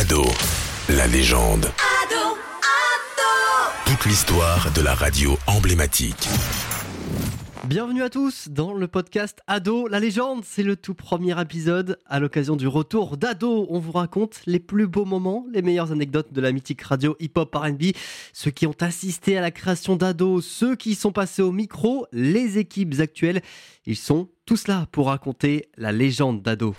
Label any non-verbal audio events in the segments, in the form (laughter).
Ado, la légende. Toute l'histoire de la radio emblématique. Bienvenue à tous dans le podcast Ado, la légende. C'est le tout premier épisode. À l'occasion du retour d'Ado, on vous raconte les plus beaux moments, les meilleures anecdotes de la mythique radio hip-hop RB, ceux qui ont assisté à la création d'Ado, ceux qui sont passés au micro, les équipes actuelles. Ils sont tous là pour raconter la légende d'Ado.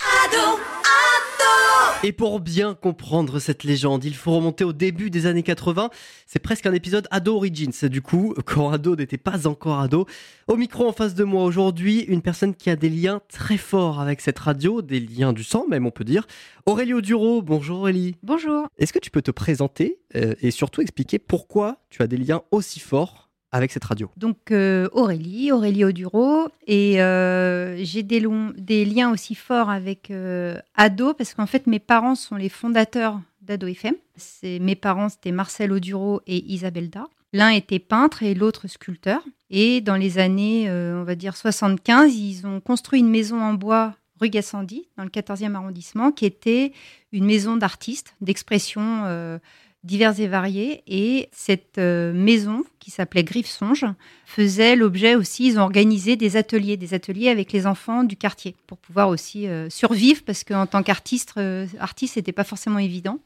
Et pour bien comprendre cette légende, il faut remonter au début des années 80. C'est presque un épisode Ado Origins, du coup, (laughs) quand Ado n'était pas encore Ado. Au micro en face de moi aujourd'hui, une personne qui a des liens très forts avec cette radio, des liens du sang même on peut dire. Aurélie Oduro, bonjour Aurélie. Bonjour. Est-ce que tu peux te présenter euh, et surtout expliquer pourquoi tu as des liens aussi forts avec cette radio Donc euh, Aurélie, Aurélie Oduro, et euh, j'ai des, liens aussi forts avec euh, Ado parce qu'en fait mes parents sont les fondateurs d'Ado FM. Mes parents c'était Marcel Oduro et Isabelle Da. L'un était peintre et l'autre sculpteur. Et dans les années, on va dire 75, ils ont construit une maison en bois rue Gassendi, dans le 14e arrondissement, qui était une maison d'artistes, d'expression divers et variés. Et cette euh, maison, qui s'appelait Griffe Songe, faisait l'objet aussi, ils ont organisé des ateliers, des ateliers avec les enfants du quartier, pour pouvoir aussi euh, survivre, parce qu'en tant qu'artiste, euh, artiste, c'était pas forcément évident.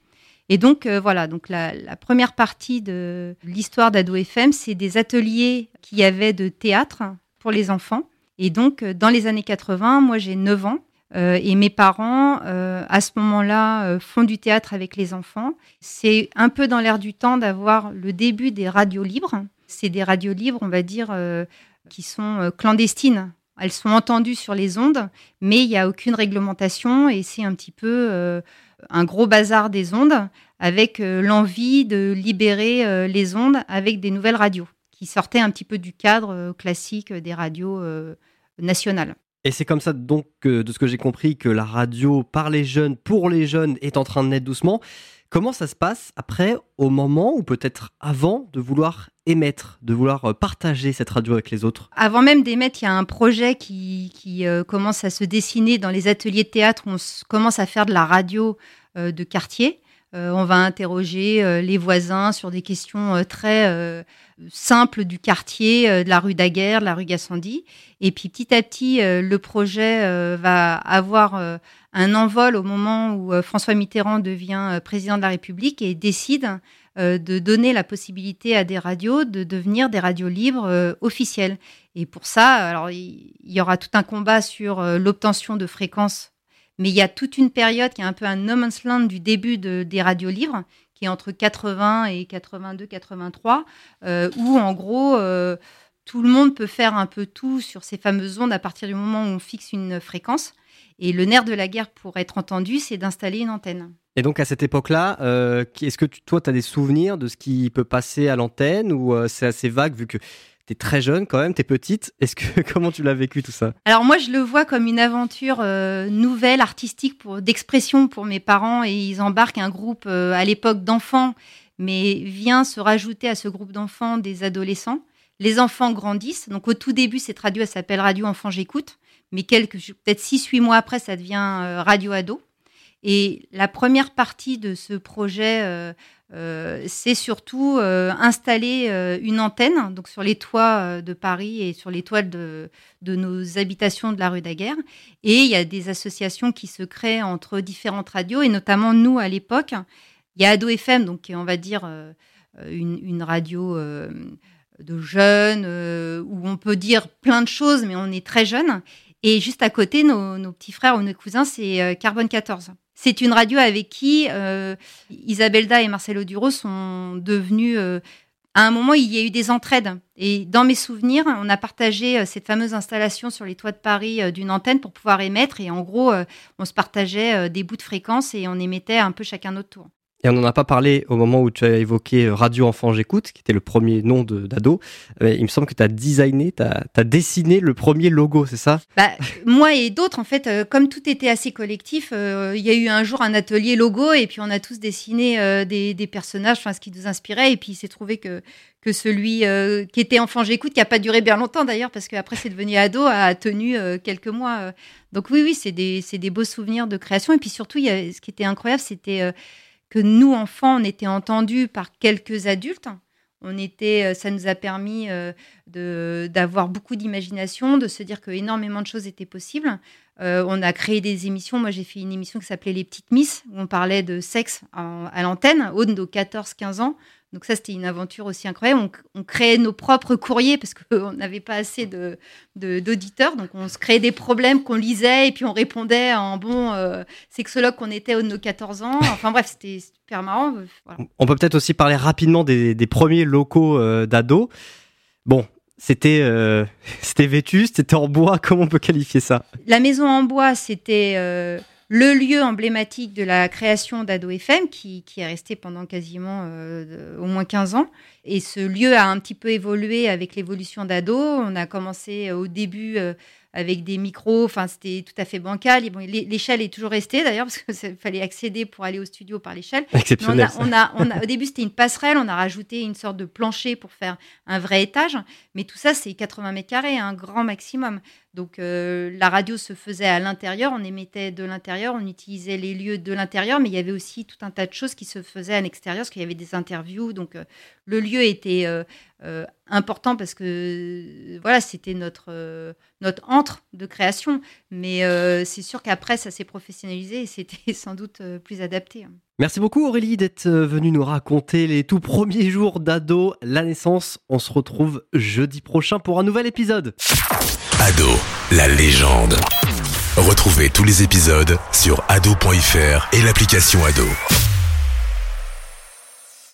Et donc voilà, donc la, première partie de l'histoire d'Ado FM, c'est des ateliers qu'il y avait de théâtre pour les enfants. Et donc dans les années 80, moi j'ai 9 ans, euh, et mes parents, euh, à ce moment-là, euh, font du théâtre avec les enfants. C'est un peu dans l'air du temps d'avoir le début des radios libres. C'est des radios libres, on va dire, qui sont clandestines. Elles sont entendues sur les ondes, mais il n'y a aucune réglementation et c'est un petit peu un gros bazar des ondes avec l'envie de libérer les ondes avec des nouvelles radios qui sortaient un petit peu du cadre classique des radios nationales. Et c'est comme ça donc de ce que j'ai compris que la radio par les jeunes, pour les jeunes, est en train de naître doucement. Comment ça se passe après, au moment ou peut-être avant de vouloir émettre, de vouloir euh, partager cette radio avec les autres? Avant même d'émettre, il y a un projet qui, euh, commence à se dessiner dans les ateliers de théâtre on commence à faire de la radio euh, de quartier. On va interroger les voisins sur des questions très simple du quartier, euh, de la rue Daguerre, de la rue Gassendi. Et puis petit à petit, euh, le projet euh, va avoir un envol au moment où François Mitterrand devient président de la République et décide de donner la possibilité à des radios de devenir des radios libres officielles. Et pour ça, alors il y aura tout un combat sur l'obtention de fréquences, mais il y a toute une période qui est un peu un no man's land du début des radios libres qui est entre 80 et 82, 83, euh, où en gros, euh, tout le monde peut faire un peu tout sur ces fameuses ondes à partir du moment où on fixe une fréquence. Et le nerf de la guerre pour être entendu, c'est d'installer une antenne. Et donc à cette époque-là, euh, est-ce que toi, tu as des souvenirs de ce qui peut passer à l'antenne ou c'est assez vague vu que tu es très jeune quand même, tu es petite. Est-ce que (laughs) comment tu l'as vécu tout ça? Alors moi je le vois comme une aventure euh, nouvelle artistique pour d'expression pour mes parents et ils embarquent un groupe euh, à l'époque d'enfants mais vient se rajouter à ce groupe d'enfants des adolescents. Les enfants grandissent. Donc au tout début cette radio elle s'appelle Radio Enfant j'écoute mais quelques peut-être 6 8 mois après ça devient euh, Radio Ado. Et la première partie de ce projet euh, c'est surtout euh, installer euh, une antenne donc sur les toits de Paris et sur les toits de, nos habitations de la rue Daguerre. Et il y a des associations qui se créent entre différentes radios, et notamment nous à l'époque. Il y a Ado FM, donc on va dire une, radio de jeunes, où on peut dire plein de choses, mais on est très jeunes. Et juste à côté, nos, nos petits frères ou nos cousins, c'est Carbone 14. C'est une radio avec qui euh, Isabelda et Marcelo Duro sont devenus. Euh, à un moment, il y a eu des entraides. Et dans mes souvenirs, on a partagé euh, cette fameuse installation sur les toits de Paris d'une antenne pour pouvoir émettre. Et en gros, on se partageait des bouts de fréquences et on émettait un peu chacun notre tour. Et on n'en a pas parlé au moment où tu as évoqué euh, Radio Enfant J'écoute, qui était le premier nom d'ado. Il me semble que tu as designé, tu as, dessiné le premier logo, c'est ça? Bah, Moi et d'autres, en fait, euh, comme tout était assez collectif, euh, il y a eu un jour un atelier logo et puis on a tous dessiné des, personnages, enfin, ce qui nous inspirait. Et puis il s'est trouvé que, que celui qui était Enfant J'écoute, qui n'a pas duré bien longtemps d'ailleurs, parce qu'après c'est devenu ado, a tenu quelques mois. Donc oui, oui, c'est des, des, beaux souvenirs de création. Et puis surtout, ce qui était incroyable, c'était que nous, enfants, on était entendus par quelques adultes. On était, ça nous a permis d'avoir beaucoup d'imagination, de se dire que énormément de choses étaient possibles. on a créé des émissions. Moi, j'ai fait une émission qui s'appelait Les Petites Miss, où on parlait de sexe à l'antenne, haut de nos 14-15 ans. Donc ça, c'était une aventure aussi incroyable. On, créait nos propres courriers parce qu'on n'avait pas assez de, d'auditeurs. Donc on se créait des problèmes qu'on lisait et puis on répondait en bon euh, sexologue qu'on était au de nos 14 ans. Enfin bref, c'était super marrant. On peut peut-être aussi parler rapidement des, premiers locaux euh, d'ado. Bon, c'était euh, (laughs) c'était vétuste, c'était en bois. Comment on peut qualifier ça? La maison en bois, c'était le lieu emblématique de la création d'Ado FM, qui, est resté pendant quasiment euh, au moins 15 ans. Et ce lieu a un petit peu évolué avec l'évolution d'Ado. On a commencé euh, au début euh, avec des micros. Enfin, c'était tout à fait bancal. l'échelle est toujours restée d'ailleurs (laughs) parce qu'il fallait accéder pour aller au studio par l'échelle. Exceptionnel. On a, on a, au début, c'était une passerelle. On a rajouté une sorte de plancher pour faire un vrai étage. Mais tout ça, c'est 80 mètres carrés, un grand maximum. Donc euh, la radio se faisait à l'intérieur, on émettait de l'intérieur, on utilisait les lieux de l'intérieur, mais il y avait aussi tout un tas de choses qui se faisaient à l'extérieur, parce qu'il y avait des interviews. Donc euh, le lieu était euh, important parce que voilà, c'était notre notre antre de création. Mais c'est sûr qu'après ça s'est professionnalisé et c'était (laughs) sans doute plus adapté. Hein. Merci beaucoup Aurélie d'être venue nous raconter les tout premiers jours d'ado, la naissance. On se retrouve jeudi prochain pour un nouvel épisode. Ado, la légende. Retrouvez tous les épisodes sur ado.fr et l'application Ado.